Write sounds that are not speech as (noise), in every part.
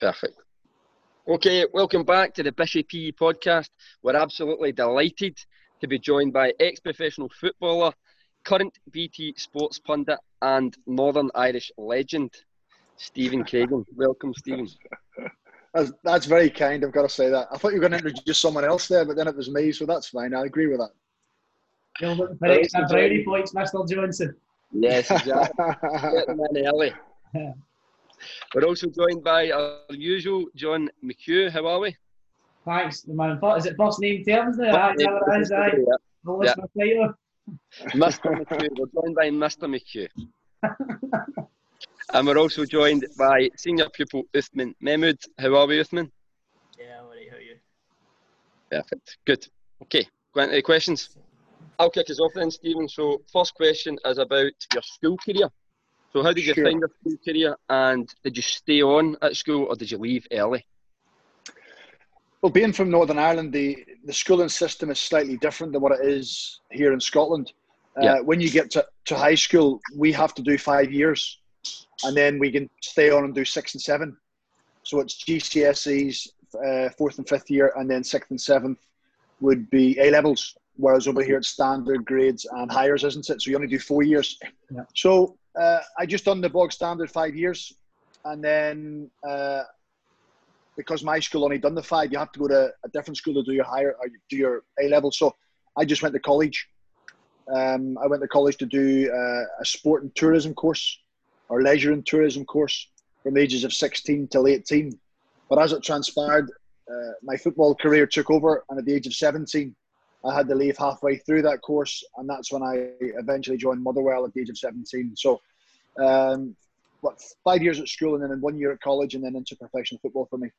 Perfect. Okay, welcome back to the Bishy PE podcast. We're absolutely delighted to be joined by ex professional footballer, current BT sports pundit, and Northern Irish legend, Stephen Craigan. (laughs) welcome, Stephen. That's, that's very kind, I've got to say that. I thought you were going to introduce someone else there, but then it was me, so that's fine. I agree with that. You're looking for extra brownie points, Mr. Johnson. Yes, exactly. (laughs) early. (laughs) We're also joined by our usual John McHugh. How are we? Thanks, the man. Is it first name terms there? Aye, yeah, aye. Yeah. Yeah. Mr. McHugh. We're joined by Mr. McHugh. (laughs) and we're also joined by senior pupil Uthman Mehmood. How are we, Uthman? Yeah, alright. How are you? Perfect. Good. Okay. Going Any questions? I'll kick us off then, Stephen. So, first question is about your school career. So, how did you sure. find your school career, and did you stay on at school or did you leave early? Well, being from Northern Ireland, the, the schooling system is slightly different than what it is here in Scotland. Uh, when you get to, to high school, we have to do five years, and then we can stay on and do six and seven. So it's GCSEs, uh, fourth and fifth year, and then sixth and seventh would be A levels. Whereas over here it's standard grades and Highers, isn't it? So you only do four years. Yeah. So uh, I just done the bog standard five years, and then uh, because my school only done the five, you have to go to a different school to do your higher do your A level. So I just went to college. Um, I went to college to do uh, a sport and tourism course or leisure and tourism course from ages of 16 till 18. But as it transpired, uh, my football career took over, and at the age of 17, I had to leave halfway through that course, and that's when I eventually joined Motherwell at the age of 17. So, um, what five years at school, and then one year at college, and then into professional football for me.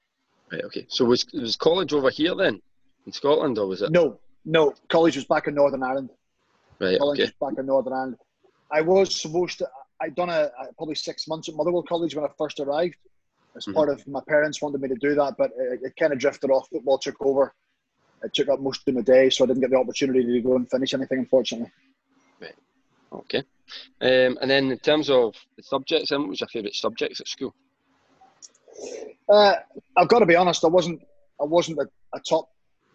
Right. Okay. So was was college over here then, in Scotland, or was it? No, no. College was back in Northern Ireland. Right. College okay. was back in Northern Ireland. I was supposed to. I'd done a, a probably six months at Motherwell College when I first arrived. As mm-hmm. part of my parents wanted me to do that, but it, it kind of drifted off. Football took over it took up most of my day, so I didn't get the opportunity to go and finish anything, unfortunately. Right. Okay. Um, and then in terms of the subjects, what was your favourite subjects at school? Uh, I've got to be honest. I wasn't. I wasn't a, a top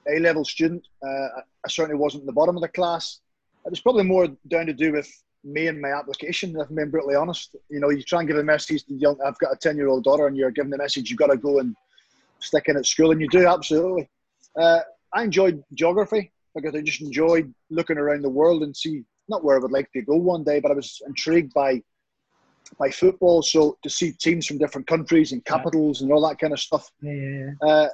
A level student. Uh, I certainly wasn't in the bottom of the class. It was probably more down to do with me and my application. If I'm being brutally honest, you know, you try and give a message to young. I've got a ten year old daughter, and you're giving the message you've got to go and stick in at school, and you do absolutely. Uh, I enjoyed geography because I just enjoyed looking around the world and see not where I would like to go one day, but I was intrigued by by football. So to see teams from different countries and capitals and all that kind of stuff. Yeah. Uh,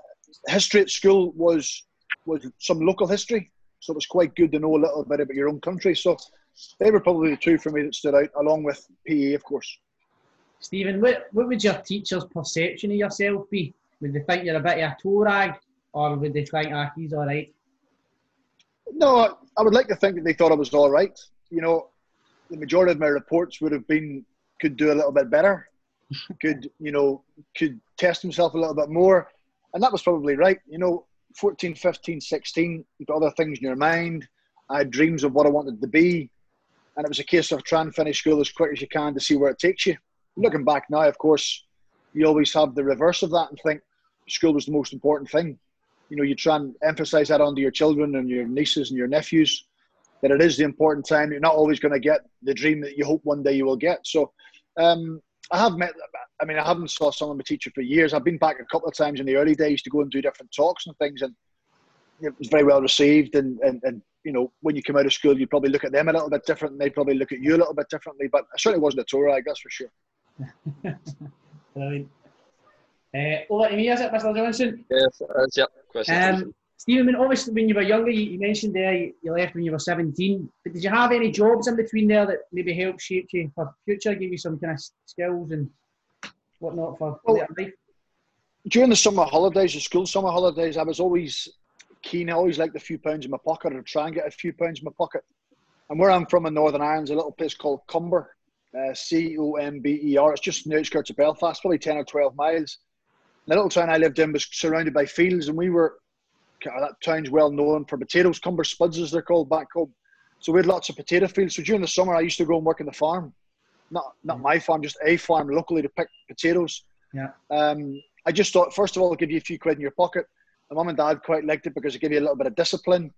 history at school was was some local history, so it was quite good to know a little bit about your own country. So they were probably the two for me that stood out, along with PE, of course. Stephen, what, what would your teacher's perception of yourself be? Would they think you're a bit of a toe rag, or would they think, ah, he's all right? No, I would like to think that they thought I was all right. You know, the majority of my reports would have been could do a little bit better, (laughs) could you know could test himself a little bit more, and that was probably right. You know, 14, 15, 16, you've got other things in your mind. I had dreams of what I wanted to be, and it was a case of trying to finish school as quick as you can to see where it takes you. Looking back now, of course, you always have the reverse of that and think school was the most important thing you know you try and emphasize that onto your children and your nieces and your nephews that it is the important time. You're not always going to get the dream that you hope one day you will get. So um, I have met. I mean, I haven't saw some of my teacher for years. I've been back a couple of times in the early days to go and do different talks and things, and it was very well received. And and, and you know, when you come out of school, you probably look at them a little bit different, and they probably look at you a little bit differently. But I certainly wasn't a tour, I guess for sure. (laughs) Uh, over to me, is it, Mr. Johnson? Yes, that's yeah. Question. Um, Stephen, when, obviously when you were younger, you, you, mentioned there you left when you were 17. But did you have any jobs in between there that maybe helped shape you for future, give you some kind of skills and whatnot for well, life? During the summer holidays, the school summer holidays, I was always keen. I always liked a few pounds in my pocket or try and get a few pounds in my pocket. And where I'm from in Northern Ireland is a little place called Comber, uh, C O M B E R. It's just in the outskirts of Belfast, probably 10 or 12 miles the little town I lived in was surrounded by fields, and we were that town's well known for potatoes, Comber Spuds as they're called back home. So we had lots of potato fields. So during the summer, I used to go and work in the farm, not not my farm, just a farm locally to pick potatoes. Yeah. Um, I just thought, first of all, I'll give you a few quid in your pocket. My mum and dad quite liked it because it gave you a little bit of discipline.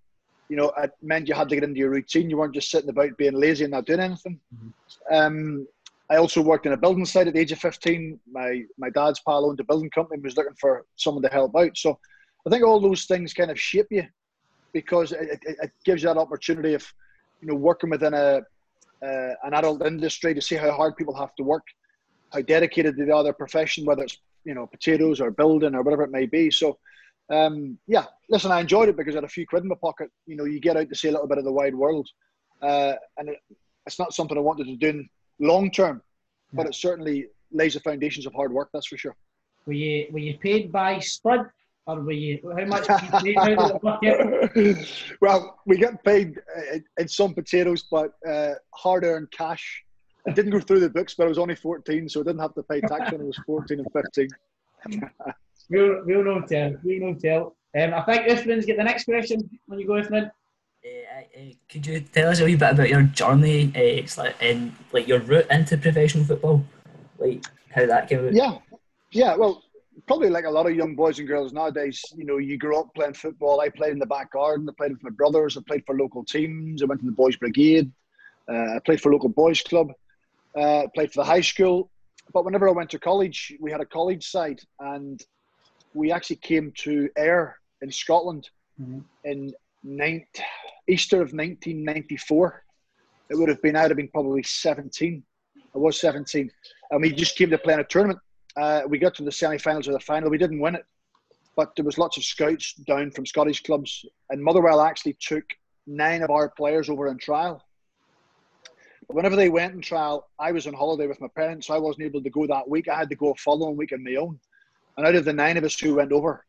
You know, it meant you had to get into your routine. You weren't just sitting about being lazy and not doing anything. Mm-hmm. Um, I also worked in a building site at the age of 15. My my dad's pal owned a building company and was looking for someone to help out. So I think all those things kind of shape you because it, it, it gives you that opportunity of, you know, working within a uh, an adult industry to see how hard people have to work, how dedicated they are their profession, whether it's you know potatoes or building or whatever it may be. So, um, yeah, listen, I enjoyed it because I had a few quid in my pocket. You know, you get out to see a little bit of the wide world, uh, and it, it's not something I wanted to do long term, but it certainly lays the foundations of hard work. That's for sure. Were you were you paid by Spud or were you, how much (laughs) well, we get paid in some potatoes, but uh, hard earned cash. It didn't go through the books, but I was only 14, so I didn't have to pay tax when I was 14 and 15. (laughs) we'll, we'll no tell. We'll no tell. Um, I think Uthman's get the next question when you go, Uthman. Uh, uh, could you tell us a wee bit about your journey uh, and like your route into professional football, like how that came about? Yeah, yeah. Well, probably like a lot of young boys and girls nowadays, you know, you grew up playing football. I played in the back garden. I played with my brothers. I played for local teams. I went to the boys' brigade. Uh, I played for local boys' club. Uh, played for the high school. But whenever I went to college, we had a college side, and we actually came to Ayr in Scotland mm-hmm. in ninth, Easter of 1994. It would have been, I'd have been probably 17. I was 17. And we just came to play in a tournament uh, we got to the semi-finals of the final. We didn't win it, but there was lots of scouts down from Scottish clubs, and Motherwell actually took nine of our players over in trial. But whenever they went in trial, I was on holiday with my parents, so I wasn't able to go that week. I had to go a following week on my own. And out of the nine of us who went over,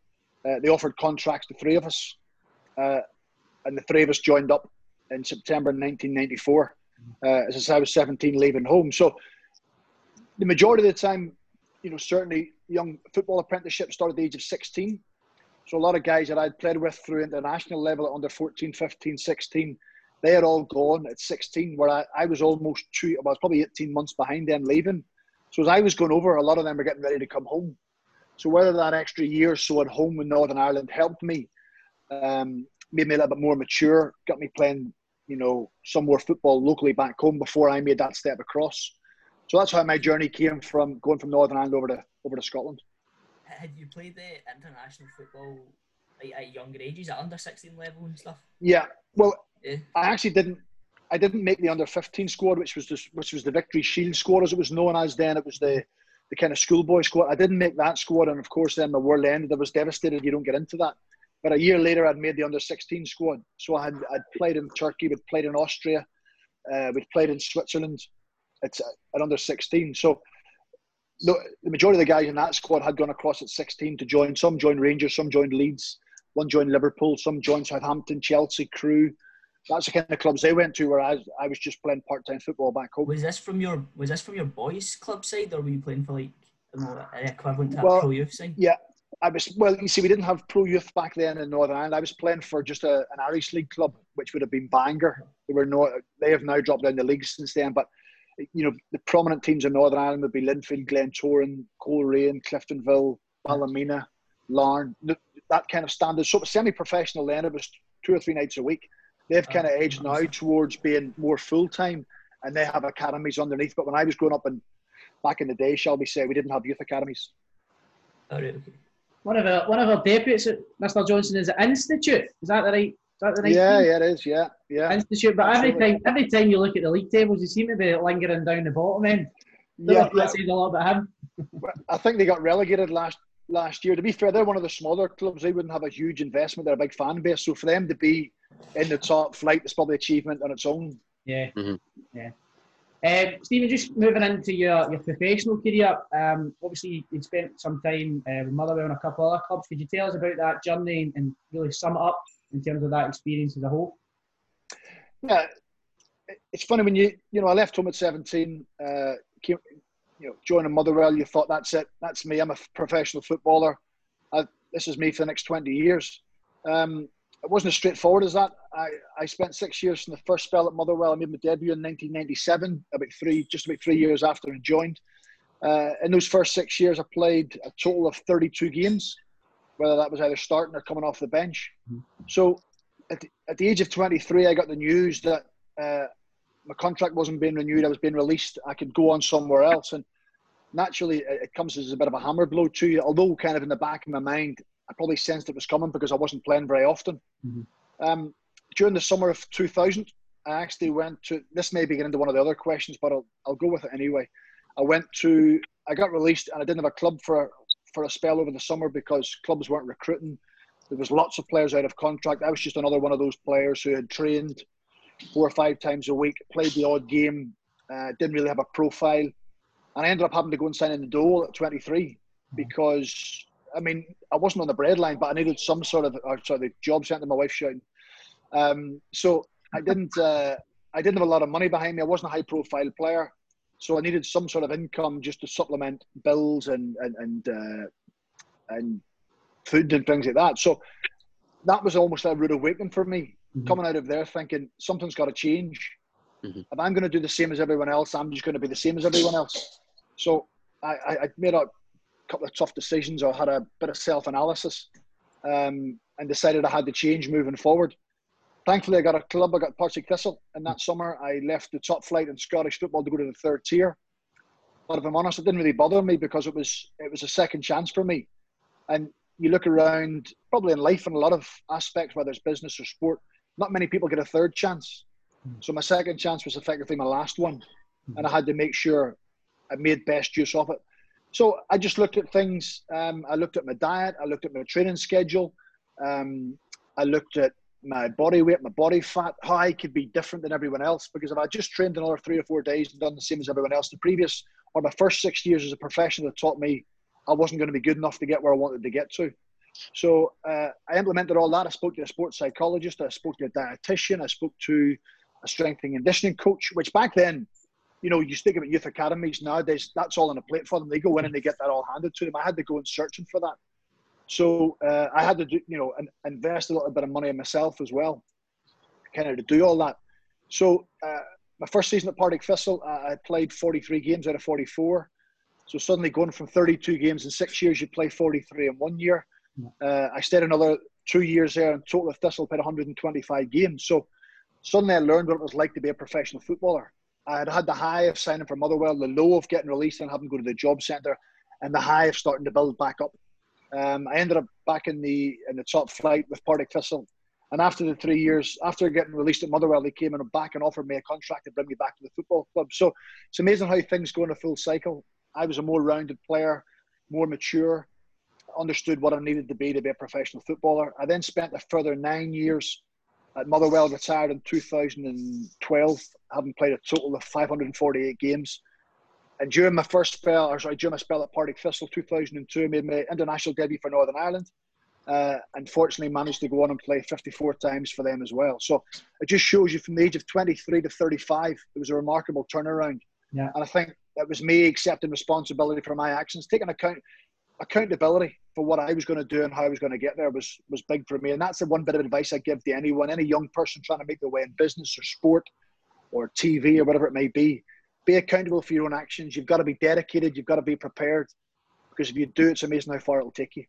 uh, they offered contracts to three of us, uh, and the three of us joined up in September 1994. Uh, as I was 17, leaving home. So the majority of the time, you know, certainly young football apprenticeship started at the age of 16. So a lot of guys that I'd played with through international level at under 14, 15, 16, they had all gone at 16, where I, I was almost two, I was probably 18 months behind them leaving. So as I was going over, a lot of them were getting ready to come home. So whether that extra year or so at home in Northern Ireland helped me, um, made me a little bit more mature, got me playing, you know, some more football locally back home before I made that step across. So that's how my journey came from going from Northern Ireland over to over to Scotland. Had you played the international football like, at younger ages, at under sixteen level and stuff? Yeah. Well, yeah. I actually didn't. I didn't make the under fifteen squad, which was the which was the Victory Shield squad as it was known as then. It was the the kind of schoolboy squad. I didn't make that squad, and of course, then the world ended. I was devastated. You don't get into that. But a year later, I'd made the under 16 squad. So I had I'd played in Turkey, we'd played in Austria, uh, we'd played in Switzerland, it's an under 16. So the, the majority of the guys in that squad had gone across at 16 to join. Some joined Rangers, some joined Leeds, one joined Liverpool, some joined Southampton, Chelsea, Crewe. That's the kind of clubs they went to. where I was just playing part-time football back home. Was this from your Was this from your boys' club side, or were you playing for like know, equivalent to well, pro youth side? Yeah, I was. Well, you see, we didn't have pro youth back then in Northern Ireland. I was playing for just a, an Irish league club, which would have been Bangor. They were no. They have now dropped down the league since then, but you know, the prominent teams in Northern Ireland would be Linfield, Glentoran, Coleraine, Cliftonville, Ballymena, Larne, that kind of standard. So semi-professional then, it was two or three nights a week. They've ah, kind of aged now towards being more full-time and they have academies underneath. But when I was growing up and back in the day, shall we say, we didn't have youth academies. Ah, oh, okay. One of our one of our deputies, Mr. Johnson, is an institute. Is that the right Is that the right yeah, team? yeah, it is. Yeah, yeah. Institute, but every time, every time you look at the league tables, you seem to be lingering down the bottom end. Yeah, yeah. says a lot about him. I think they got relegated last last year. To be fair, they're one of the smaller clubs. They wouldn't have a huge investment. They're a big fan base, so for them to be in the top flight is probably achievement on its own. Yeah, mm-hmm. yeah. Um, Stephen, just moving into your, your professional career, um, obviously you spent some time uh, with Motherwell and a couple of other clubs. Could you tell us about that journey and really sum it up in terms of that experience as a whole? Yeah, it's funny when you you know I left home at seventeen, uh, came, you know, joining Motherwell. You thought that's it, that's me. I'm a professional footballer. I, this is me for the next twenty years. Um, it wasn't as straightforward as that. I, I spent six years in the first spell at Motherwell. I made my debut in 1997, about three, just about three years after I joined. Uh, in those first six years, I played a total of 32 games, whether that was either starting or coming off the bench. Mm-hmm. So at the, at the, age of 23, I got the news that uh, my contract wasn't being renewed. I was being released. I could go on somewhere else. And naturally, it comes as a bit of a hammer blow to you. Although, kind of in the back of my mind, I probably sensed it was coming because I wasn't playing very often. Mm-hmm. Um, during the summer of 2000, I actually went to. This may be getting into one of the other questions, but I'll, I'll go with it anyway. I went to. I got released, and I didn't have a club for for a spell over the summer because clubs weren't recruiting. There was lots of players out of contract. I was just another one of those players who had trained four or five times a week, played the odd game, uh, didn't really have a profile, and I ended up having to go and sign in the Dole at 23 because I mean I wasn't on the breadline, but I needed some sort of or sorry, the job sent to My wife shouting. Um, so I didn't. Uh, I didn't have a lot of money behind me. I wasn't a high profile player, so I needed some sort of income just to supplement bills and and and, uh, and food and things like that. So that was almost a rude awakening for me. Mm-hmm. Coming out of there thinking something's got to change. Mm-hmm. If I'm going to do the same as everyone else, I'm just going to be the same as everyone else. So I, I made a couple of tough decisions. I had a bit of self analysis um, and decided I had to change moving forward thankfully, I got a club. I got Partick Thistle, and that summer I left the top flight in Scottish football to go to the third tier. But if I'm honest, it didn't really bother me because it was it was a second chance for me. And you look around, probably in life in a lot of aspects, whether it's business or sport, not many people get a third chance. So my second chance was effectively my last one, and I had to make sure I made best use of it. So I just looked at things. Um, I looked at my diet. I looked at my training schedule. Um, I looked at my body weight, my body fat, how I could be different than everyone else. Because if I just trained another three or four days and done the same as everyone else, the previous or my first six years as a professional had taught me I wasn't going to be good enough to get where I wanted to get to. So uh, I implemented all that. I spoke to a sports psychologist, I spoke to a dietitian, I spoke to a strength and conditioning coach, which back then, you know, you speak about youth academies nowadays, that's all on a plate for them. They go in and they get that all handed to them. I had to go and searching for that. So uh, I had to do, you know, invest a little bit of money in myself as well, kind of to do all that. So uh, my first season at Partick Thistle, I played 43 games out of 44. So suddenly going from 32 games in six years, you play 43 in one year. Uh, I stayed another two years there, and total of Thistle played 125 games. So suddenly I learned what it was like to be a professional footballer. I had had the high of signing for Motherwell, the low of getting released and having to go to the job centre, and the high of starting to build back up. Um, I ended up back in the in the top flight with Partick Thistle. And after the three years, after getting released at Motherwell, they came and back and offered me a contract to bring me back to the football club. So it's amazing how things go in a full cycle. I was a more rounded player, more mature, understood what I needed to be to be a professional footballer. I then spent a further nine years at Motherwell, retired in 2012, having played a total of 548 games. And during my first spell, or sorry, during my spell at Partick Thistle 2002, I made my international debut for Northern Ireland. Uh, fortunately managed to go on and play 54 times for them as well. So it just shows you from the age of 23 to 35, it was a remarkable turnaround. Yeah. And I think it was me accepting responsibility for my actions, taking account accountability for what I was going to do and how I was going to get there was was big for me. And that's the one bit of advice I give to anyone, any young person trying to make their way in business or sport or TV or whatever it may be be accountable for your own actions. You've got to be dedicated. You've got to be prepared. Because if you do, it's amazing how far it'll take you.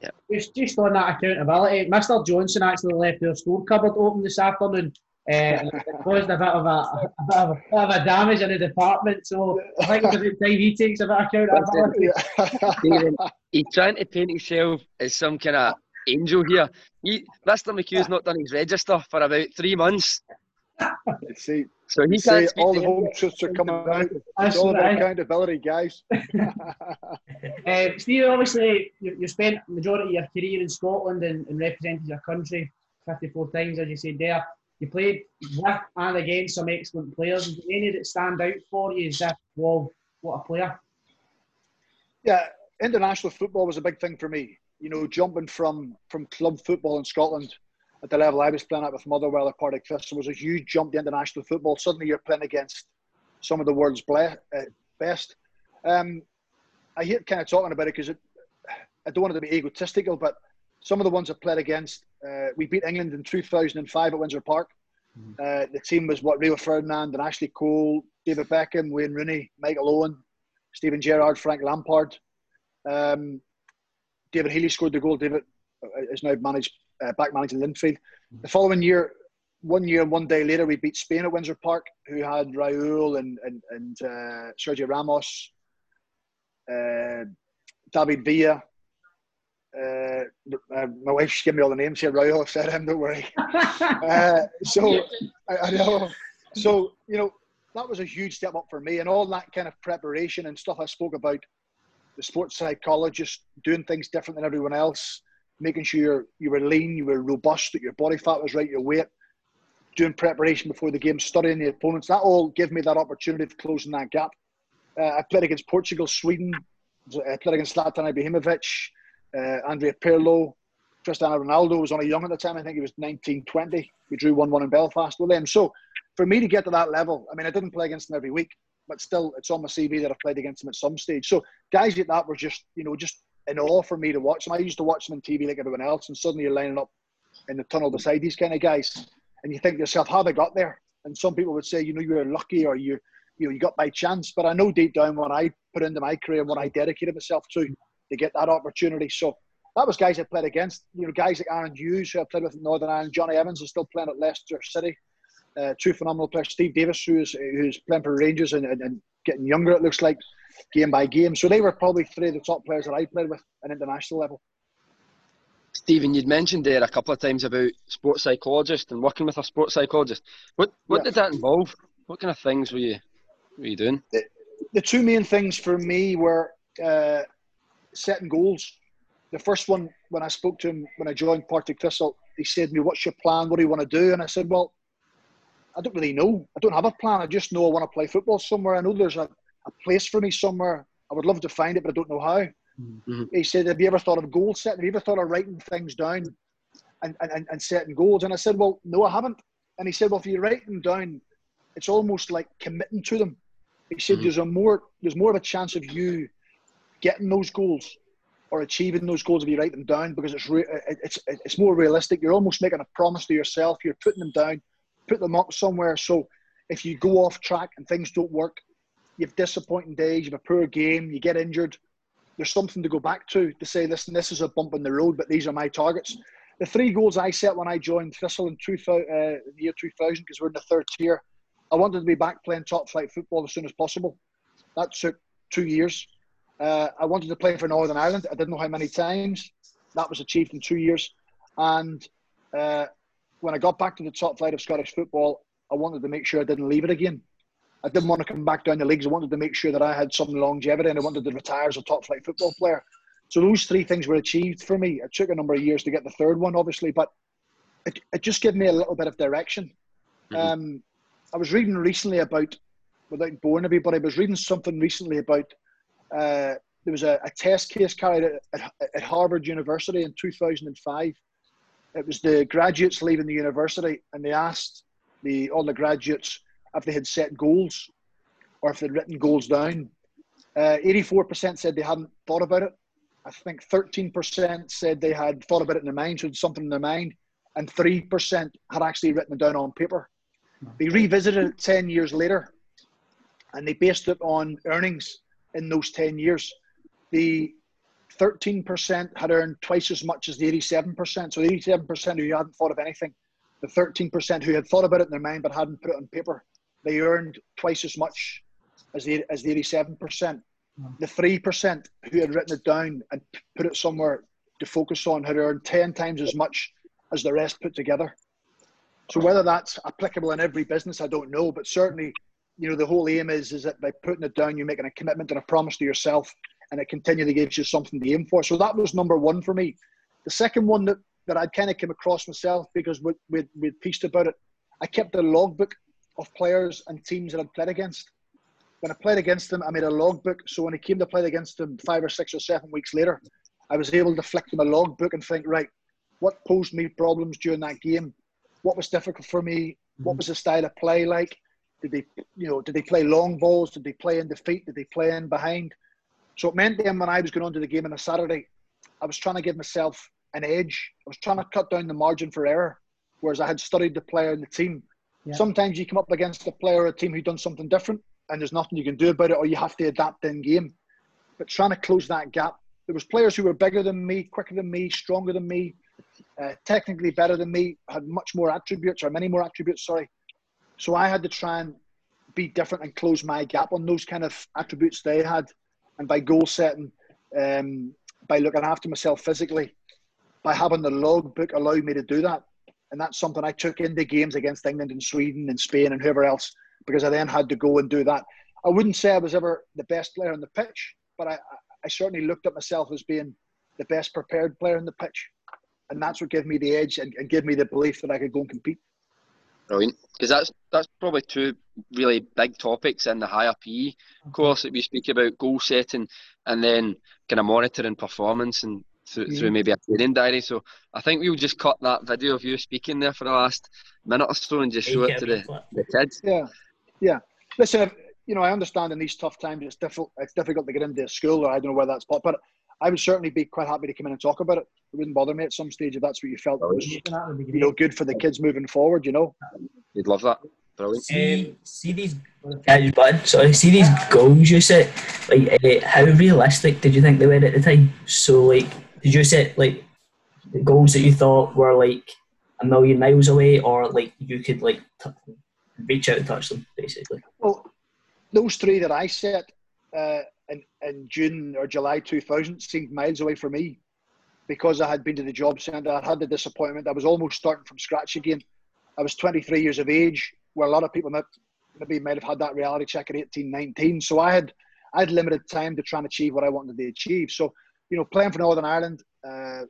Yeah. Just, just on that accountability, Mr. Johnson actually left their store cupboard open this afternoon. Uh, caused a bit of a, a, bit of a, bit of a damage in the department. So I think it's about time he takes a bit of accountability. (laughs) he's trying to paint himself as some kind of angel here. He, Mr. McHugh's not done his register for about three months. See, so he can't all the home truths are coming out. It's all about accountability, guys. (laughs) uh, Steve, obviously, you, you spent the majority of your career in Scotland and, and represented your country 54 times, as you said there. You played with and against some excellent players. Is any that stand out for you? Is that, well, what a player? Yeah, international football was a big thing for me. You know, jumping from from club football in Scotland at the level I was playing at with Motherwell at Partick Thistle was a huge jump to international football. Suddenly you're playing against some of the world's uh, best. Um, I hate kind of talking about it because I don't want it to be egotistical, but some of the ones I played against, uh, we beat England in 2005 at Windsor Park. Mm-hmm. Uh, the team was what Rio Ferdinand and Ashley Cole, David Beckham, Wayne Rooney, Michael Owen, Steven Gerrard, Frank Lampard. Um, David Healy scored the goal. David uh, is now managed uh, back managing Linfield. The following year, one year and one day later, we beat Spain at Windsor Park, who had Raul and and, and uh, Sergio Ramos, uh, David Villa. Uh, uh, my wife's giving me all the names here. Raul, I've said him. Don't worry. (laughs) Uh, so I, I know. So you know that was a huge step up for me, and all that kind of preparation and stuff I spoke about. The sports psychologist doing things different than everyone else, making sure you were lean, you were robust, that your body fat was right, your weight, doing preparation before the game, studying the opponents. That all gave me that opportunity of closing that gap. Uh, I played against Portugal, Sweden. I played against Zlatan Ibrahimovic, uh, Andrea Pirlo, Cristiano Ronaldo was only young at the time. I think he was 19, 20. We drew 1 1 in Belfast with them. So for me to get to that level, I mean, I didn't play against them every week, but still, it's on my CV that I've played against them at some stage. So guys like that were just, you know, just in awe for me to watch them. I used to watch them on TV like everyone else, and suddenly you're lining up in the tunnel beside these kind of guys, and you think to yourself, how they got there? And some people would say, you know, you were lucky or you, you know, you got by chance. But I know deep down what I put into my career and what I dedicated myself to to get that opportunity. So that was guys I played against. You know, guys like Aaron Hughes, who I played with in Northern Ireland. Jonny Evans is still playing at Leicester City uh, two phenomenal players. Steve Davis, who's who's playing for Rangers and, and, and, getting younger, it looks like, game by game. So they were probably three of the top players that I played with at international level. Stephen, you'd mentioned there a couple of times about sports psychologist and working with a sports psychologist. What what yeah. did that involve? What kind of things were you were you doing? The, the two main things for me were uh, setting goals. The first one, when I spoke to him when I joined Partick Thistle, he said to me, "What's your plan? What do you want to do?" And I said, "Well, I don't really know. I don't have a plan. I just know I want to play football somewhere. I know there's a, a place for me somewhere. I would love to find it, but I don't know how. Mm-hmm. He said, Have you ever thought of goal setting? Have you ever thought of writing things down and, and, and setting goals? And I said, Well, no, I haven't. And he said, Well, if you write them down, it's almost like committing to them. He said, mm-hmm. There's a more there's more of a chance of you getting those goals or achieving those goals if you write them down because it's re- it's it's more realistic. You're almost making a promise to yourself. You're putting them down put them up somewhere. So if you go off track and things don't work, you have disappointing days, you have a poor game, you get injured. There's something to go back to to say, listen, this is a bump in the road, but these are my targets. The three goals I set when I joined Thistle in 2000, uh, year 2000, because we're in the third tier, I wanted to be back playing top flight football as soon as possible. That took two years. Uh, I wanted to play for Northern Ireland. I didn't know how many times. That was achieved in two years. And uh, when I got back to the top flight of Scottish football, I wanted to make sure I didn't leave it again. I didn't want to come back down the leagues. I wanted to make sure that I had some longevity and I wanted to retire as a top flight football player. So those three things were achieved for me. It took a number of years to get the third one, obviously, but it, it just gave me a little bit of direction. Mm-hmm. Um, I was reading recently about, without boring everybody, I was reading something recently about uh, there was a, a, test case carried at, at, at Harvard University in 2005 it was the graduates leaving the university, and they asked the all the graduates if they had set goals or if they'd written goals down. Uh, 84% said they hadn't thought about it. I think 13% said they had thought about it in their mind, so something in their mind, and 3% had actually written it down on paper. They revisited it 10 years later, and they based it on earnings in those 10 years. The 13% had earned twice as much as the 87%. So the 87% who hadn't thought of anything, the 13% who had thought about it in their mind but hadn't put it on paper, they earned twice as much as the, as the 87%. Hmm. The 3% who had written it down and put it somewhere to focus on had earned 10 times as much as the rest put together. So whether that's applicable in every business, I don't know, but certainly, you know, the whole aim is is that by putting it down, you're making a commitment and a promise to yourself and it continually gives you something to aim for. So that was number one for me. The second one that, that I'd kind of come across myself because we, we, we pieced about it, I kept a logbook of players and teams that I'd played against. When I played against them, I made a logbook. So when I came to play against them five or six or seven weeks later, I was able to flick them a logbook and think, right, what posed me problems during that game? What was difficult for me? What mm-hmm. was the style of play like? Did they, you know, did they play long balls? Did they play in defeat? Did they play in behind? So it meant then when I was going on to the game on a Saturday, I was trying to give myself an edge. I was trying to cut down the margin for error, whereas I had studied the player and the team. Yeah. Sometimes you come up against a player or a team who'd done something different, and there's nothing you can do about it, or you have to adapt in game. But trying to close that gap, there was players who were bigger than me, quicker than me, stronger than me, uh, technically better than me, had much more attributes or many more attributes. Sorry, so I had to try and be different and close my gap on those kind of attributes they had, and by goal setting, um, by looking after myself physically, by having the logbook allowed me to do that, and that's something I took into games against England and Sweden and Spain and whoever else because I then had to go and do that. I wouldn't say I was ever the best player on the pitch, but I, I certainly looked at myself as being the best prepared player on the pitch. And that's what gave me the edge and, and gave me the belief that I could go and compete. Brilliant, because that's that's probably two really big topics in the higher PE course that we speak about goal setting and then kind of monitoring performance and through, through maybe a training diary. So I think we'll just cut that video of you speaking there for the last minute or so and just show it to the, the kids. Yeah, yeah. Listen, you know, I understand in these tough times it's difficult. It's difficult to get into a school, or I don't know where that's. But but I would certainly be quite happy to come in and talk about it. It wouldn't bother me at some stage if that's what you felt was, you know, good for the kids moving forward. You know, you'd love that. Brilliant. See, see these, yeah, button. Sorry, see these goals you set. Like, uh, how realistic did you think they were at the time? So, like, did you set like the goals that you thought were like a million miles away, or like you could like t- reach out and touch them, basically? Well, those three that I set uh, in, in June or July 2000 seemed miles away for me because I had been to the job centre. I had the disappointment. I was almost starting from scratch again. I was 23 years of age, where a lot of people might, maybe might have had that reality check at 18, 19. So I had I had limited time to try and achieve what I wanted to achieve. So, you know, playing for Northern Ireland, uh,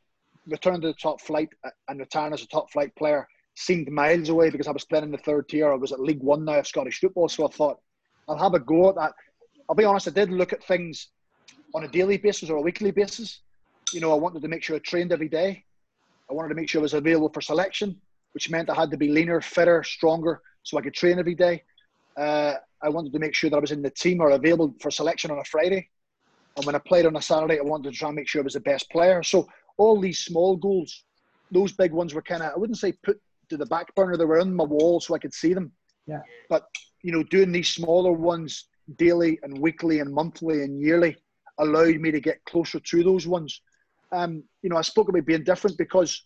returning to the top flight uh, and retiring as a top flight player seemed miles away because I was playing in the third tier. I was at League One now of Scottish football. So I thought, I'll have a go at that. I'll be honest, I did look at things on a daily basis or a weekly basis. You know, I wanted to make sure I trained every day. I wanted to make sure I was available for selection, which meant I had to be leaner, fitter, stronger, so I could train every day. Uh, I wanted to make sure that I was in the team or available for selection on a Friday. And when I played on a Saturday, I wanted to try and make sure I was the best player. So all these small goals, those big ones were kind of, I wouldn't say put to the back burner. They were on my wall so I could see them. Yeah. But, you know, doing these smaller ones daily and weekly and monthly and yearly allowed me to get closer to those ones. Um, you know, I spoke about being different because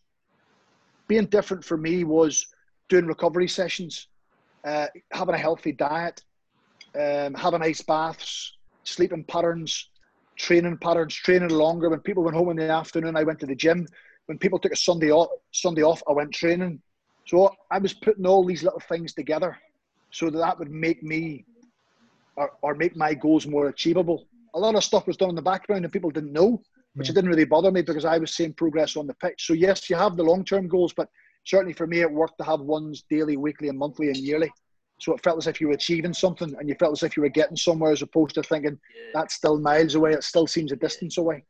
being different for me was doing recovery sessions, uh, having a healthy diet, um, having ice baths, sleeping patterns, training patterns, training longer. When people went home in the afternoon, I went to the gym. When people took a Sunday off, Sunday off, I went training. So I was putting all these little things together so that that would make me or, or make my goals more achievable. A lot of stuff was done in the background and people didn't know, which yeah. didn't really bother me because I was seeing progress on the pitch. So yes, you have the long term goals, but certainly for me, it worked to have ones daily, weekly, and monthly and yearly. So it felt as if you were achieving something and you felt as if you were getting somewhere as opposed to thinking yeah. that's still miles away. It still seems a distance away.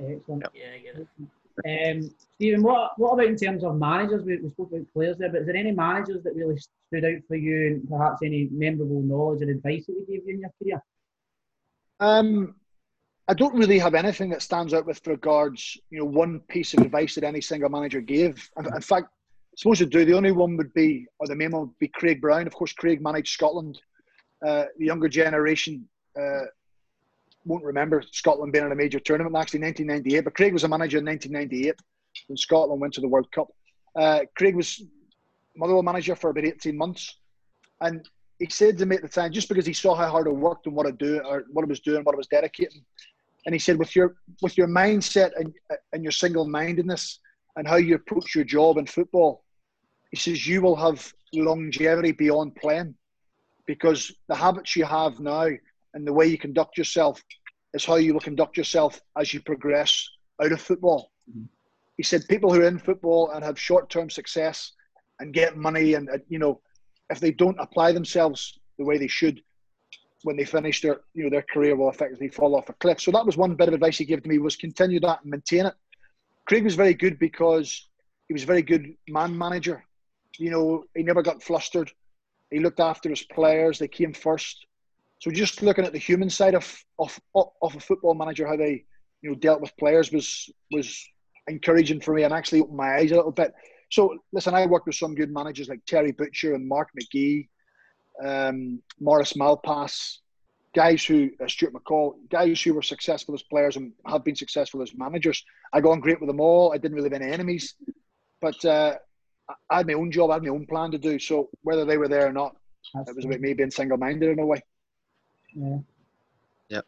Excellent. Yeah, I get it. Um, Stephen, what what about in terms of managers? We, we spoke about players there, but is there any managers that really stood out for you, and perhaps any memorable knowledge and advice that they gave you in your career? Um, I don't really have anything that stands out with regards, you know, one piece of advice that any single manager gave. In, in fact, I suppose to do the only one would be, or the main one would be Craig Brown. Of course, Craig managed Scotland. Uh, the younger generation uh, won't remember Scotland being in a major tournament, actually 1998. But Craig was a manager in 1998 when Scotland went to the World Cup. Uh, Craig was Motherwell manager for about 18 months, and he said to me at the time, just because he saw how hard I worked and what I do, or what I was doing, what I was dedicating, and he said, with your with your mindset and and your single mindedness and how you approach your job in football, he says you will have longevity beyond playing, because the habits you have now and the way you conduct yourself is how you will conduct yourself as you progress out of football. Mm-hmm. He said people who are in football and have short-term success and get money and, you know if they don't apply themselves the way they should when they finish their you know their career will effectively fall off a cliff. So that was one bit of advice he gave to me was continue that and maintain it. Craig was very good because he was a very good man manager. You know, he never got flustered. He looked after his players. They came first. So just looking at the human side of of of a football manager, how they you know dealt with players was was encouraging for me and actually opened my eyes a little bit. So listen, I worked with some good managers like Terry Butcher and Mark McGee, um, Maurice Malpas, guys who, uh, Stuart McCall, guys who were successful as players and have been successful as managers. I got on great with them all. I didn't really have any enemies, but uh, I had my own job, I had my own plan to do. So whether they were there or not, That's it was about me being single-minded in a way. Yeah. Yep.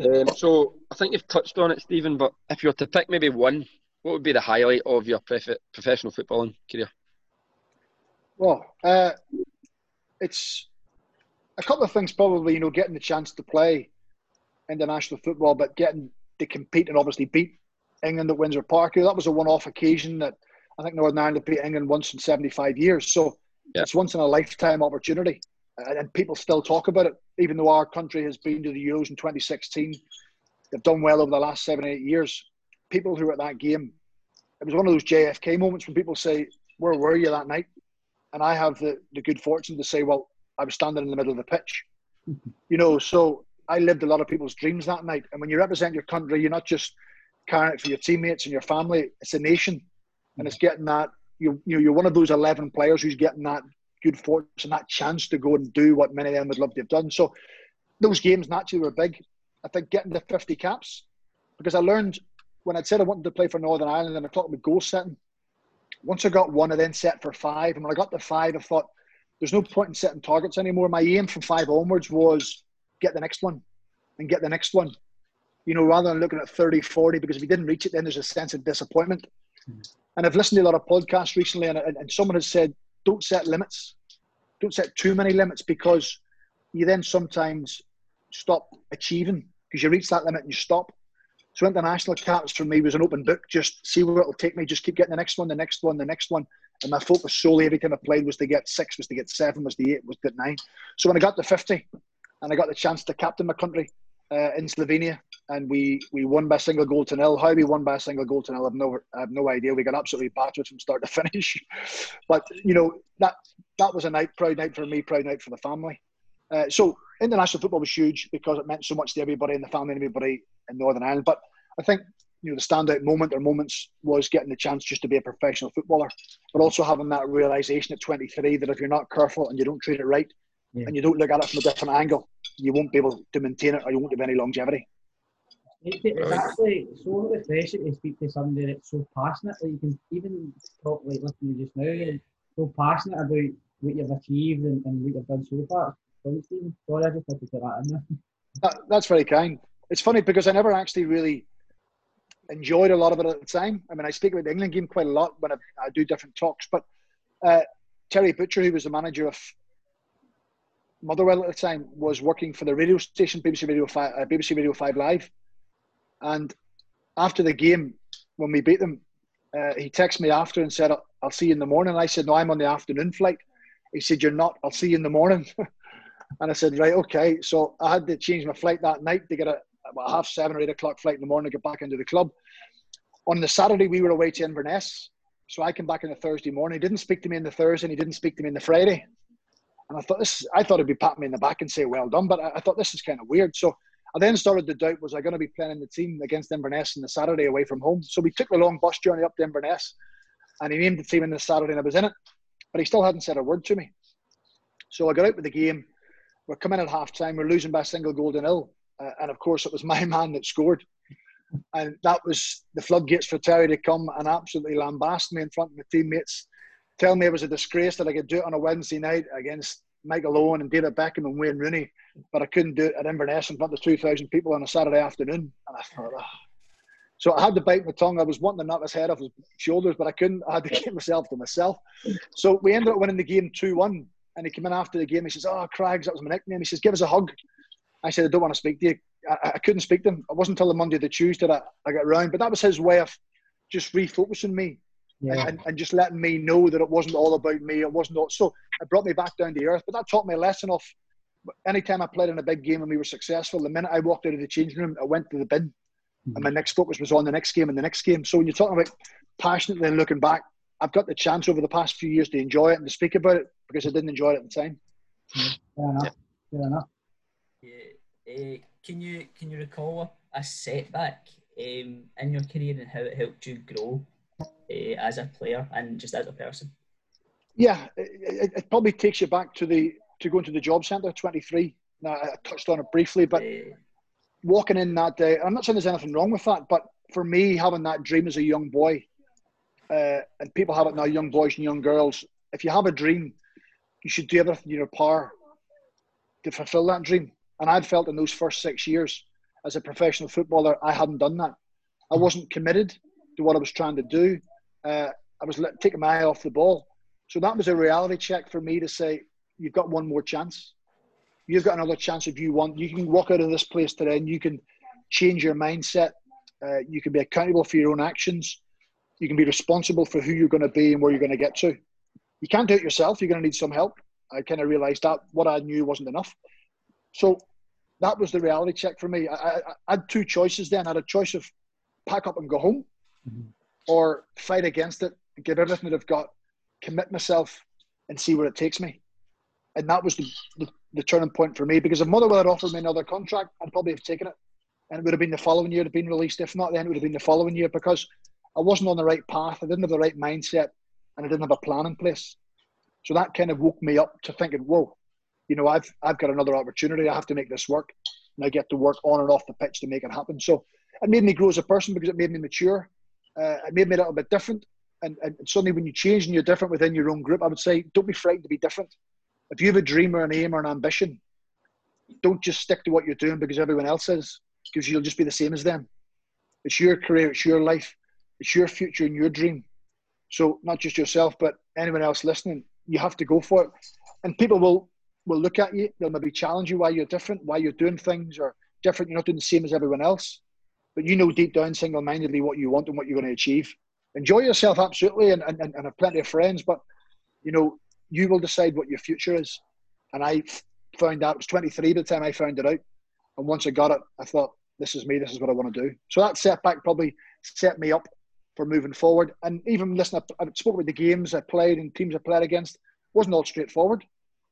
Um, so I think you've touched on it, Stephen. But if you were to pick maybe one, what would be the highlight of your prof- professional footballing career? Well, uh, it's a couple of things. Probably, you know, getting the chance to play international football, but getting to compete and obviously beat England at Windsor Park. That was a one-off occasion that I think Northern Ireland beat England once in 75 years. So yeah. it's once in a lifetime opportunity, and people still talk about it, even though our country has been to the Euros in 2016. They've done well over the last seven, eight years. People who were at that game, it was one of those JFK moments when people say, "Where were you that night?" And I have the, the good fortune to say, "Well, I was standing in the middle of the pitch." you know, so I lived a lot of people's dreams that night. And when you represent your country, you're not just carrying it for your teammates and your family. It's a nation, and it's getting that. You you know, you're one of those eleven players who's getting that good fortune, that chance to go and do what many of them would love to have done. So those games naturally were big. I think getting the 50 caps, because I learned when I'd said I wanted to play for Northern Ireland and I talked about goal setting. Once I got one, I then set for five. And when I got to five, I thought, there's no point in setting targets anymore. My aim from five onwards was get the next one and get the next one you know, rather than looking at 30, 40, because if you didn't reach it, then there's a sense of disappointment. Mm-hmm. And I've listened to a lot of podcasts recently, and, and someone has said, don't set limits. Don't set too many limits because you then sometimes stop achieving because you reach that limit and you stop. So international caps for me was an open book. Just see where it'll take me. Just keep getting the next one, the next one, the next one. And my focus solely every time I played was to get six, was to get seven, was to eight, was to nine. So when I got to 50 and I got the chance to captain my country uh, in Slovenia, and we we won by a single goal to nil. How we won by a single goal to nil, I've no I have no idea. We got absolutely battered from start to (laughs) finish. but you know that that was a night, proud night for me, proud night for the family. Uh, so international football was huge because it meant so much to everybody in the family and everybody in Northern Ireland. But I think you know the standout moment or moments was getting the chance just to be a professional footballer, but also having that realization at 23 that if you're not careful and you don't treat it right, yeah. and you don't look at it from a different angle, you won't be able to maintain it or you won't have any longevity. It's actually so refreshing to speak to somebody that's so passionate. Like you can even talk like listening just now, and so passionate about what you've achieved and, and what you've done so far. Sorry, I just had to that. That, that's very kind. It's funny because I never actually really enjoyed a lot of it at the time. I mean, I speak about the England game quite a lot when I, I do different talks, but uh, Terry Butcher, who was the manager of Motherwell at the time, was working for the radio station BBC Radio Five, uh, BBC Radio Five Live, and after the game, when we beat them, uh, he texted me after and said, I'll see you in the morning. I said, No, I'm on the afternoon flight. He said, You're not. I'll see you in the morning. (laughs) and I said, Right, okay. So I had to change my flight that night to get a, half seven or eight o'clock flight in the morning to get back into the club. On the Saturday, we were away to Inverness. So I came back on the Thursday morning. He didn't speak to me on the Thursday and he didn't speak to me on the Friday. And I thought this, I thought he'd be patting me in the back and say, well done. But I, I thought this is kind of weird. So I then started to doubt, was I going to be playing in the team against Inverness on the Saturday away from home? So we took the long bus journey up to Inverness and he named the team in the Saturday and I was in it. But he still hadn't said a word to me. So I got out with the game. We're coming at half time. We're losing by a single goal to nil. Uh, and of course, it was my (laughs) man that scored. And that was the floodgates for Terry to come and absolutely lambast me in front of my teammates, tell me it was a disgrace that I could do it on a Wednesday night against Michael Owen and David Beckham and Wayne Rooney, but I couldn't do it at Inverness in front of 2,000 people on a Saturday afternoon. And I thought, oh. So I had to bite my tongue. I was wanting to knock his head off his shoulders, but I couldn't. I had to (laughs) keep myself to myself. So we ended up winning the game 2 1. And he came in after the game. He says, Oh, Craigs, that was my nickname. He says, Give us a hug. I said, I don't want to speak to you. I, I couldn't speak to him. It wasn't until the Monday, the Tuesday that I, I got round. But that was his way of just refocusing me yeah. and, and just letting me know that it wasn't all about me. It wasn't all, so it brought me back down to earth. But that taught me a lesson of anytime I played in a big game and we were successful, the minute I walked out of the changing room, I went to the bin. Mm-hmm. And my next focus was on the next game and the next game. So when you're talking about passionately looking back, I've got the chance over the past few years to enjoy it and to speak about it because I didn't enjoy it at the time. Fair enough. Fair enough. Yeah. Uh, can you can you recall a, a setback um, in your career and how it helped you grow uh, as a player and just as a person? Yeah, it, it, probably takes you back to the to go into the job centre. Twenty three. Now I touched on it briefly, but walking in that day, I'm not saying there's anything wrong with that, but for me, having that dream as a young boy, uh, and people have it now, young boys and young girls. If you have a dream, you should do everything in your power to fulfil that dream. And I'd felt in those first six years as a professional footballer, I hadn't done that. I wasn't committed to what I was trying to do. Uh, I was taking my eye off the ball. So that was a reality check for me to say, you've got one more chance. You've got another chance if you want. You can walk out of this place today and you can change your mindset. Uh, you can be accountable for your own actions. You can be responsible for who you're going to be and where you're going to get to. You can't do it yourself. You're going to need some help. I kind of realized that what I knew wasn't enough. So that was the reality check for me. I, I, I had two choices then. I had a choice of pack up and go home mm-hmm. or fight against it and give everything that I've got, commit myself and see where it takes me. And that was the, the, the turning point for me because if Motherwell had offered me another contract, I'd probably have taken it. And it would have been the following year to been released. If not, then it would have been the following year because I wasn't on the right path. I didn't have the right mindset and I didn't have a plan in place. So that kind of woke me up to thinking, whoa, you know, I've I've got another opportunity. I have to make this work, and I get to work on and off the pitch to make it happen. So it made me grow as a person because it made me mature. Uh, it made me a little bit different. And, and suddenly, when you change and you're different within your own group, I would say, don't be frightened to be different. If you have a dream or an aim or an ambition, don't just stick to what you're doing because everyone else is, because you'll just be the same as them. It's your career, it's your life, it's your future and your dream. So not just yourself, but anyone else listening, you have to go for it. And people will will look at you. They'll maybe challenge you why you're different, why you're doing things or different. You're not doing the same as everyone else, but you know deep down, single mindedly, what you want and what you're going to achieve. Enjoy yourself absolutely, and, and and have plenty of friends. But you know, you will decide what your future is. And I found out I was 23 by the time I found it out. And once I got it, I thought, this is me. This is what I want to do. So that setback probably set me up for moving forward. And even listen, I spoke about the games I played and teams I played against. It wasn't all straightforward.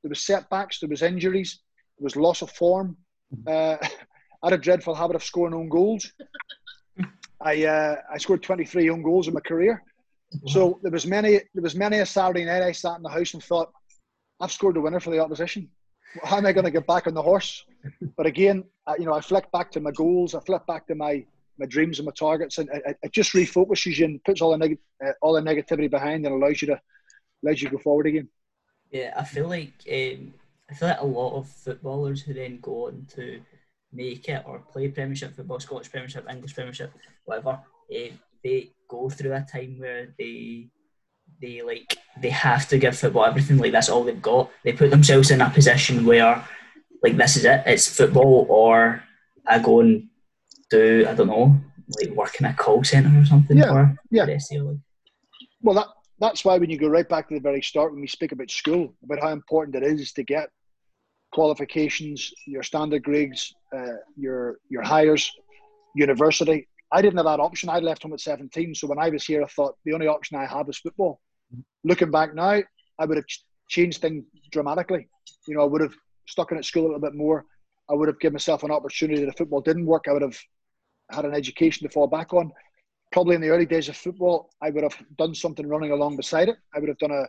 There was setbacks. There was injuries. There was loss of form. Uh, (laughs) I had a dreadful habit of scoring own goals. (laughs) I uh, I scored 23 own goals in my career. So there was many there was many a Saturday night I sat in the house and thought, I've scored the winner for the opposition. How am I going to get back on the horse? (laughs) But again, I, you know, I flick back to my goals. I flip back to my my dreams and my targets, and it, it just refocuses you and puts all the neg- uh, all the negativity behind and allows you to allows you to go forward again. Yeah, I feel like um, I feel like a lot of footballers who then go on to make it or play Premiership football, Scottish Premiership, English Premiership, whatever, uh, they go through a time where they they like they have to give football everything. Like that's all they've got. They put themselves in a position where like this is it. It's football or I go and do I don't know, like work in a call centre or something yeah, for yeah. Well, that that's why when you go right back to the very start when we speak about school, about how important it is to get qualifications, your standard grades, uh, your your Highers, university. I didn't have that option. I left home at 17. So when I was here, I thought the only option I had was football. Looking back now, I would have changed things dramatically. You know, I would have stuck in at school a little bit more. I would have given myself an opportunity that if football didn't work, I would have had an education to fall back on. Probably in the early days of football, I would have done something running along beside it. I would have done a,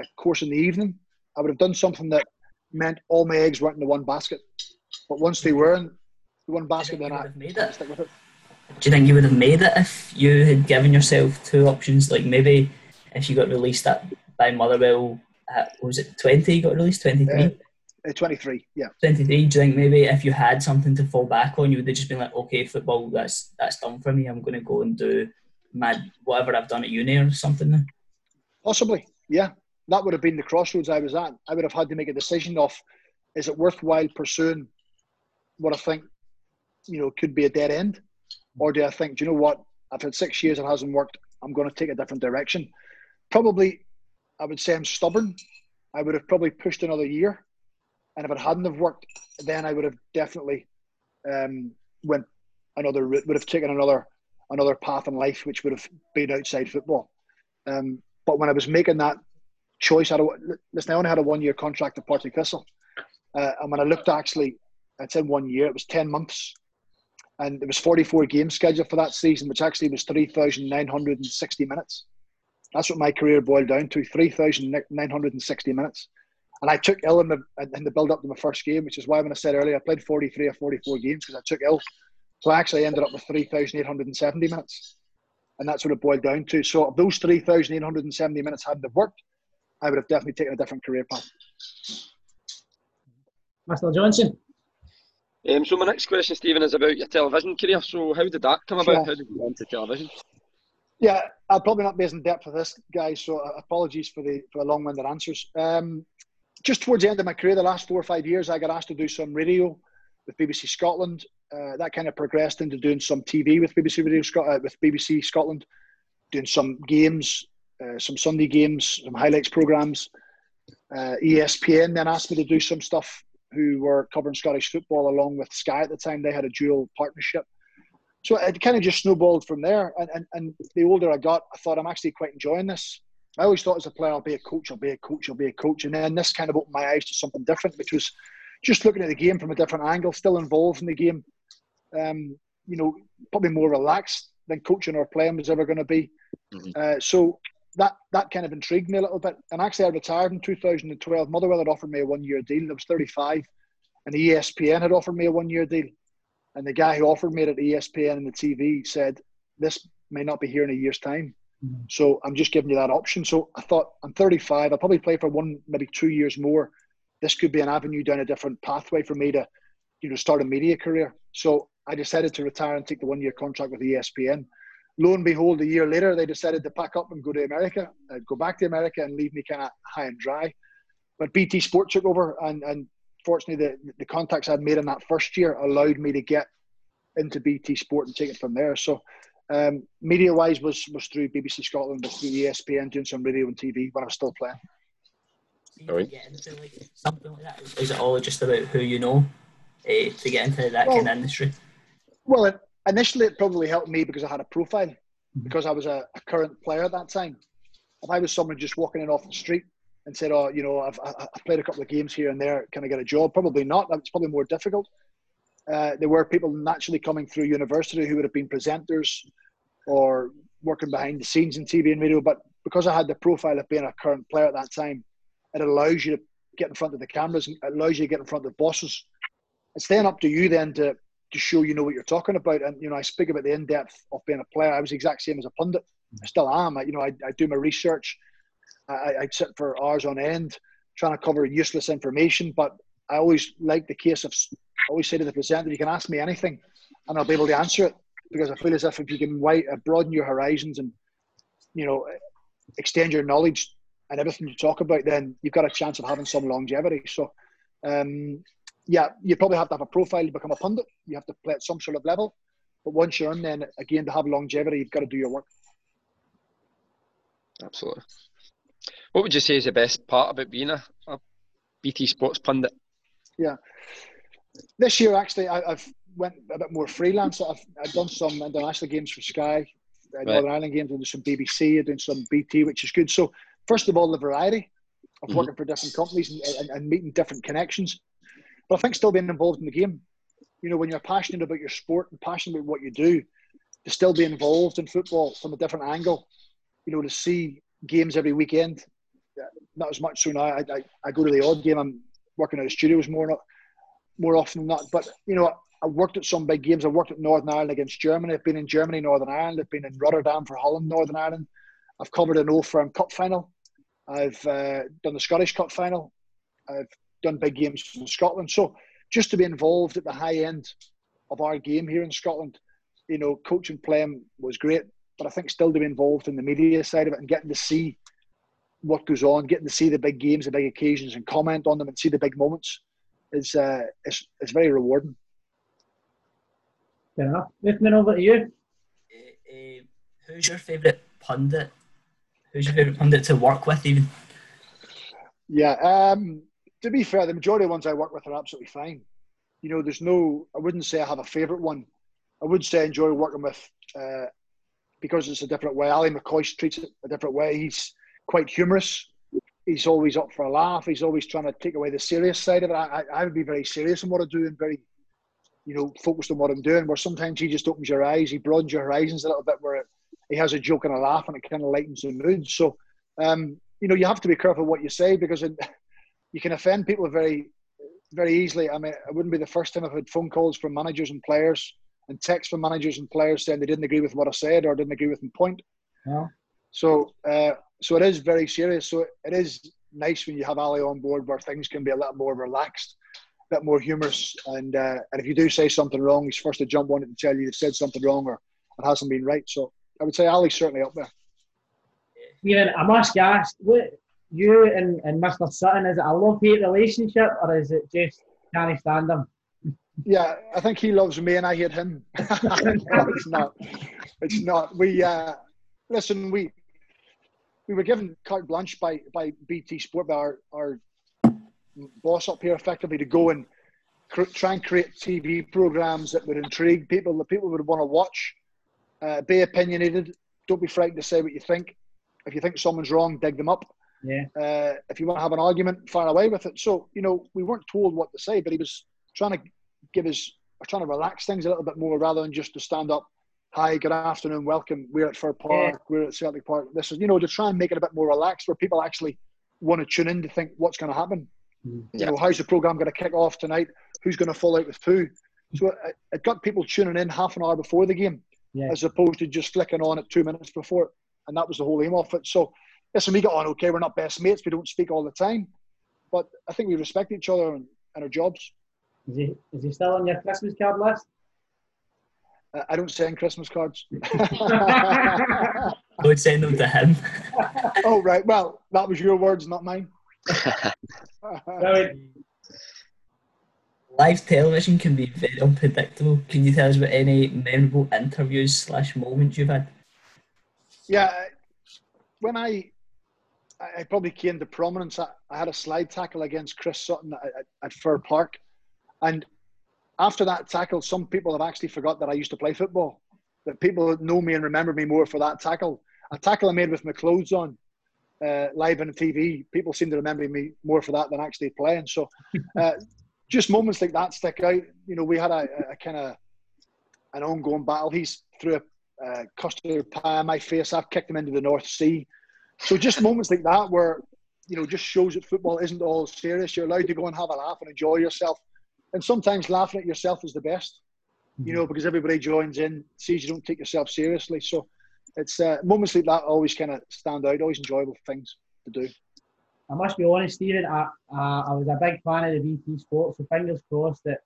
a course in the evening. I would have done something that meant all my eggs weren't in the one basket. But once they were in the one basket, then I made it. stick with it. Do you think you would have made it if you had given yourself two options? Like maybe if you got released at, by Motherwell, at, was it 20 you got released? 23? Uh, uh, 23, yeah. 23. Do you think maybe if you had something to fall back on, you would have just been like, okay, football, that's that's done for me. I'm going to go and do my whatever I've done at uni or something then? Possibly, yeah. That would have been the crossroads I was at. I would have had to make a decision of is it worthwhile pursuing what I think, you know, could be a dead end? Or do I think, do you know what? I've had six years, it hasn't worked. I'm going to take a different direction. Probably, I would say I'm stubborn. I would have probably pushed another year. And if it hadn't have worked, then I would have definitely um, went another route, would have taken another another path in life, which would have been outside football. Um, but when I was making that choice, I listen, I only had a one year contract at Partick Thistle. Uh, and when I looked actually, it's in one year, it was 10 months and there was 44 games scheduled for that season, which actually was 3,960 minutes. That's what my career boiled down to 3,960 minutes. And I took ill in the, in the build up to my first game, which is why when I said earlier, I played 43 or 44 games because I took ill. So I actually ended up with 3,870 minutes. And that's what it boiled down to. So if those 3,870 minutes hadn't have worked, I would have definitely taken a different career path. Mr. Johnson. Um, so my next question, Stephen, is about your television career. So how did that come about? How did you get into television? Yeah, I'll probably not be as in depth with this, guys. So apologies for the for the long-winded answers. Um, just towards the end of my career, the last four or five years, I got asked to do some radio with BBC Scotland. Uh, that kind of progressed into doing some TV with BBC Radio Scotland, uh, with BBC Scotland, doing some games, uh, some Sunday games, some highlights programs. Uh, ESPN then asked me to do some stuff who were covering Scottish football along with Sky at the time. They had a dual partnership. So it kind of just snowballed from there. And, and, and the older I got, I thought I'm actually quite enjoying this. I always thought as a player, I'll be a coach, I'll be a coach, I'll be a coach. And then this kind of opened my eyes to something different, which was just looking at the game from a different angle, still involved in the game. Um, you know, probably more relaxed than coaching or playing was ever going to be. Mm-hmm. Uh, so that that kind of intrigued me a little bit. And actually, I retired in 2012. Motherwell had offered me a one year deal. I was 35, and ESPN had offered me a one year deal. And the guy who offered me it at ESPN and the TV said, "This may not be here in a year's time." Mm-hmm. So I'm just giving you that option. So I thought I'm 35. I'll probably play for one, maybe two years more. This could be an avenue down a different pathway for me to, you know, start a media career. So I decided to retire and take the one year contract with ESPN lo and behold, a year later, they decided to pack up and go to America, uh, go back to America and leave me kind of high and dry. But BT Sport took over, and, and fortunately, the, the contacts I'd made in that first year allowed me to get into BT Sport and take it from there. So, um, media wise, was was through BBC Scotland, but through ESPN, doing some radio and TV when I was still playing. Right. like something like that? Is it all just about who you know uh, to get into that well, kind of industry? Well, it, initially it probably helped me because I had a profile, mm-hmm. because I was a, a, current player at that time. If I was someone just walking in off the street and said, "Oh, you know, I've, I've played a couple of games here and there, can I get a job?" Probably not. It's probably more difficult. Uh, there were people naturally coming through university who would have been presenters or working behind the scenes in TV and radio. But because I had the profile of being a current player at that time, it allows you to get in front of the cameras and allows you to get in front of the bosses. It's then up to you then to to show you know what you're talking about. And you know, I speak about the in depth of being a player. I was the exact same as a pundit. I still am. I, you know, I, I do my research. I, I sit for hours on end trying to cover useless information. But I always like the case of I always say to the presenter, you can ask me anything, and I'll be able to answer it because I feel as if if you can wide, uh, broaden your horizons and you know extend your knowledge and everything you talk about, then you've got a chance of having some longevity. So um, yeah, you probably have to have a profile to become a pundit. You have to play at some sort of level. But once you're in, then again, to have longevity, you've got to do your work. Absolutely. What would you say is the best part about being a, a BT Sports pundit? Yeah, this year actually, I, have went a bit more freelance. I've, I've done some international games for Sky, uh, right. Northern Ireland games, doing some BBC, doing some BT, which is good. So first of all, the variety of mm-hmm. working for different companies and, and, and meeting different connections. But I think still being involved in the game, you know, when you're passionate about your sport and passionate about what you do, to still be involved in football from a different angle, you know, to see games every weekend. Not as much so now. I, I, I go to the odd game. I'm working at the studios more more often than not. But you know, I worked at some big games. I worked at Northern Ireland against Germany. I've been in Germany, Northern Ireland. I've been in Rotterdam for Holland, Northern Ireland. I've covered an Old Firm Cup final. I've uh, done the Scottish Cup final. I've done big games in Scotland. So just to be involved at the high end of our game here in Scotland, you know, coaching playing was great, but I think still to be involved in the media side of it and getting to see what goes on, getting to see the big games, the big occasions, and comment on them and see the big moments is uh, is, is very rewarding. Fair enough. Lifting over to you. Uh, uh, who's your favourite pundit? Who's your favourite pundit to work with, even? Yeah, um, to be fair, the majority of ones I work with are absolutely fine. You know, there's no, I wouldn't say I have a favourite one. I would say I enjoy working with, uh, because it's a different way. Ally McCoist treats it a different way. He's quite humorous. He's always up for a laugh. He's always trying to take away the serious side of it. I, I would be very serious in what I do and very, you know, focused on what I'm doing. Where sometimes he just opens your eyes, he broadens your horizons a little bit. Where he has a joke and a laugh, and it kind of lightens the mood. So, um, you know, you have to be careful what you say because it, you can offend people very, very easily. I mean, it wouldn't be the first time I've had phone calls from managers and players and texts from managers and players saying they didn't agree with what I said or didn't agree with my point. Yeah. So, uh, so it is very serious. So it is nice when you have Ally on board where things can be a little more relaxed, a bit more humorous. And uh, and if you do say something wrong, he's first to jump on it and tell you you've said something wrong or it hasn't been right. So I would say Ally's certainly up there. Stephen, I must ask, what you and, and Mr. Sutton, is it a love hate relationship or is it just can't stand him? Yeah, I think he loves me and I hate him. no, (laughs) it's not. It's not. We uh, listen. We we were given carte blanche by by BT Sport by our, our boss up here, effectively, to go and cr- try and create TV programs that would intrigue people, that people would want to watch. Uh, be opinionated. Don't be frightened to say what you think. If you think someone's wrong, dig them up. Yeah. Uh, if you want to have an argument, fire away with it. So you know, we weren't told what to say, but he was trying to give us, trying to relax things a little bit more rather than just to stand up hi, good afternoon, welcome. We're at Fir Park, yeah. we're at Celtic Park. This is, you know, to try and make it a bit more relaxed where people actually want to tune in to think what's going to happen. Mm. You know, how's the program going to kick off tonight? Who's going to fall out with who? So it, it got people tuning in half an hour before the game, yeah. as opposed to just flicking on it two minutes before. And that was the whole aim of it. So, listen, we got on okay. We're not best mates. We don't speak all the time, but I think we respect each other and, and our jobs. Is he, is he still on your Christmas card list? I don't send Christmas cards. (laughs) I would send them to him. (laughs) oh right, well that was your words, not mine. (laughs) Live television can be very unpredictable. Can you tell us about any memorable interviews slash moments you've had? Yeah, when I I probably came to prominence, I, I had a slide tackle against Chris Sutton at, at, at Fir Park, and after that tackle, some people have actually forgot that I used to play football. That people know me and remember me more for that tackle. A tackle I made with my clothes on, uh, live on TV. People seem to remember me more for that than actually playing. So, (laughs) uh, just moments like that stick out. You know, we had a, a kind of an ongoing battle. He's threw a uh, custard pie in my face. I've kicked him into the North Sea. So just moments like that where you know just shows that football isn't all serious. You're allowed to go and have a laugh and enjoy yourself and sometimes laughing at yourself is the best, you mm-hmm. know, because everybody joins in, sees you don't take yourself seriously. So it's uh, moments like that always kind of stand out, always enjoyable things to do. I must be honest, Stephen. I, uh, I was a big fan of the BT Sports, so fingers crossed that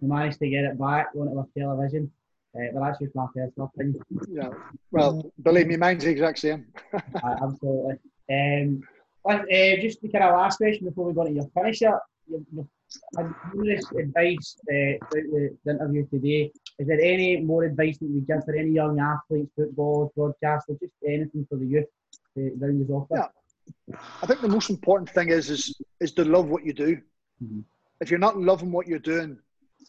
we managed to get it back onto our television. Uh, but that's just my personal opinion. Yeah, well, believe me, mine's the exact same. (laughs) uh, absolutely. Um, uh, just the kind of last question before we go to your finisher. Your, your and numerous advice uh, throughout the, the, interview today. Is there any more advice that you give for any young athletes, footballers, broadcasters, just anything for the youth to round us off? Yeah. I think the most important thing is is is to love what you do. Mm-hmm. If you're not loving what you're doing,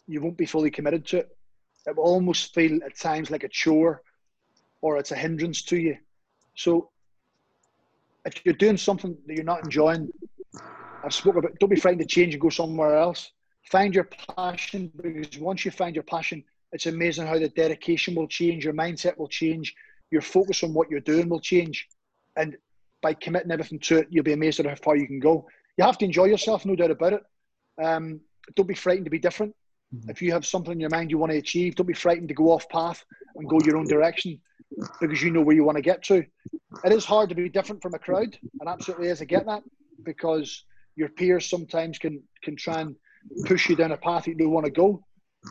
you won't be fully committed to it. It will almost feel at times like a chore, or it's a hindrance to you. So, if you're doing something that you're not enjoying, I've spoken about don't be frightened to change and go somewhere else. Find your passion because once you find your passion, it's amazing how the dedication will change, your mindset will change, your focus on what you're doing will change. And by committing everything to it, you'll be amazed at how far you can go. You have to enjoy yourself, no doubt about it. Um, don't be frightened to be different. Mm-hmm. If you have something in your mind you want to achieve, don't be frightened to go off path and go your own direction because you know where you want to get to. It is hard to be different from a crowd, and absolutely is. I get that because your peers sometimes can can try and push you down a path you don't want to go.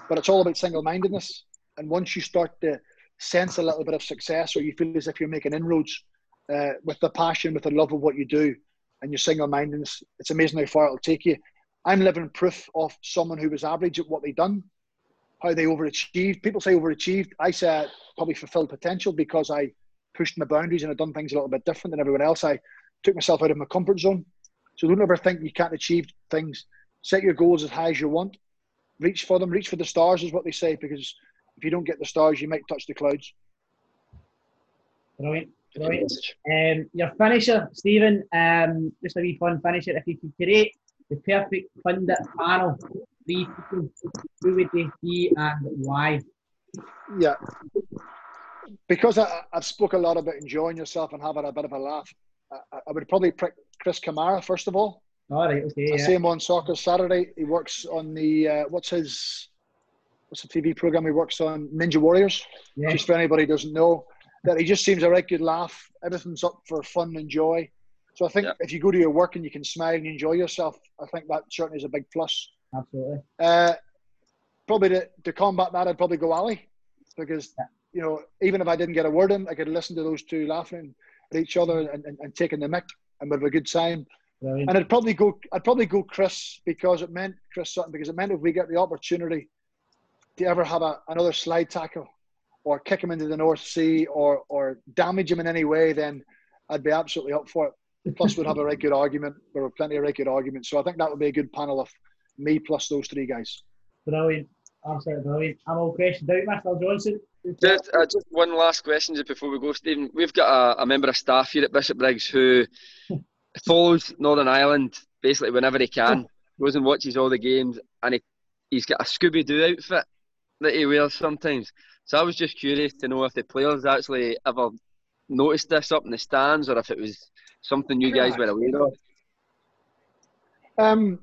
But it's all about single mindedness. And once you start to sense a little bit of success, or you feel as if you're making inroads uh, with the passion, with the love of what you do, and your single mindedness, it's amazing how far it'll take you. I'm living proof of someone who was average at what they done, how they overachieved. People say overachieved. I say probably fulfilled potential because I pushed my boundaries and I've done things a little bit different than everyone else. I took myself out of my comfort zone. So don't ever think you can't achieve things. Set your goals as high as you want. Reach for them. Reach for the stars is what they say because if you don't get the stars, you might touch the clouds. Brilliant. Brilliant. Um, your finisher, Stephen, um, just a wee fun finisher. If you could create the perfect pundit panel, three people, who would they be and why? Yeah. because I, have spoke a lot about enjoying yourself and having a bit of a laugh, I, I would probably pick Chris Kamara first of all. All right, okay. I yeah. see him on Soccer Saturday. He works on the uh, what's his what's the TV program he works on? Ninja Warriors. Yeah. Just for anybody who doesn't know, that he just seems a right good laugh. Everything's up for fun and joy. So I think yeah. if you go to your work and you can smile and enjoy yourself, I think that certainly is a big plus. Absolutely. Uh, probably to, to combat that, I'd probably go Ally because yeah. you know even if I didn't get a word in, I could listen to those two laughing at each other and, and, and taking the mic and we'd have a good time. Brilliant. And I'd probably go I'd probably go Chris because it meant Chris Sutton because it meant if we get the opportunity to ever have a, another slide tackle or kick him into the North Sea or or damage him in any way, then I'd be absolutely up for it. Plus, we'd have a right good argument. There were plenty of right good arguments, so I think that would be a good panel of me plus those three guys. Brilliant, absolutely brilliant. I'm all questioned out, Mr. Johnson. Just, uh, just one last question just before we go, Stephen. We've got a, a member of staff here at Bishopbriggs who (laughs) follows Northern Ireland basically whenever he can, (laughs) goes and watches all the games, and he, he's got a Scooby Doo outfit that he wears sometimes. So I was just curious to know if the players actually ever noticed this up in the stands, or if it was something you guys were aware of. Um,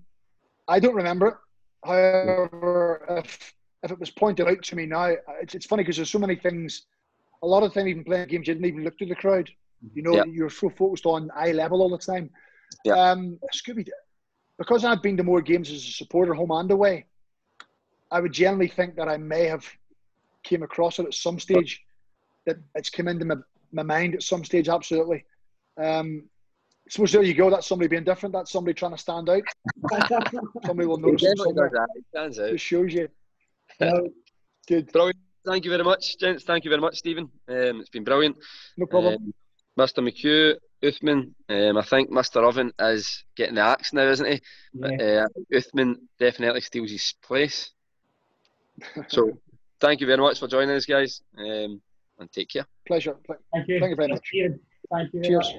I don't remember it. However, if if it was pointed out to me now, it's, it's funny because there's so many things. A lot of the time, even playing games, you didn't even look to the crowd. You know, yeah. you're so focused on eye level all the time. Yeah. Um, Scooby, because I've been to more games as a supporter, home and away, I would generally think that I may have came across it at some stage. That it's come into my, my mind at some stage. Absolutely. Um, I suppose there you go. That's somebody being different. That's somebody trying to stand out. (laughs) somebody will notice somewhere. It. It shows you. Good. Brilliant. Thank you very much, gents. Thank you very much, Stephen. Um, it's been brilliant. No problem. Um, Mr. McHugh, Uthman, um, I think Mr. Oven is getting the axe now, isn't he? Yeah. Uh, Uthman definitely steals his place. (laughs) so, thank you very much for joining us, guys, um, and take care. Pleasure. Thank you. Thank you very much. Thank you. Cheers.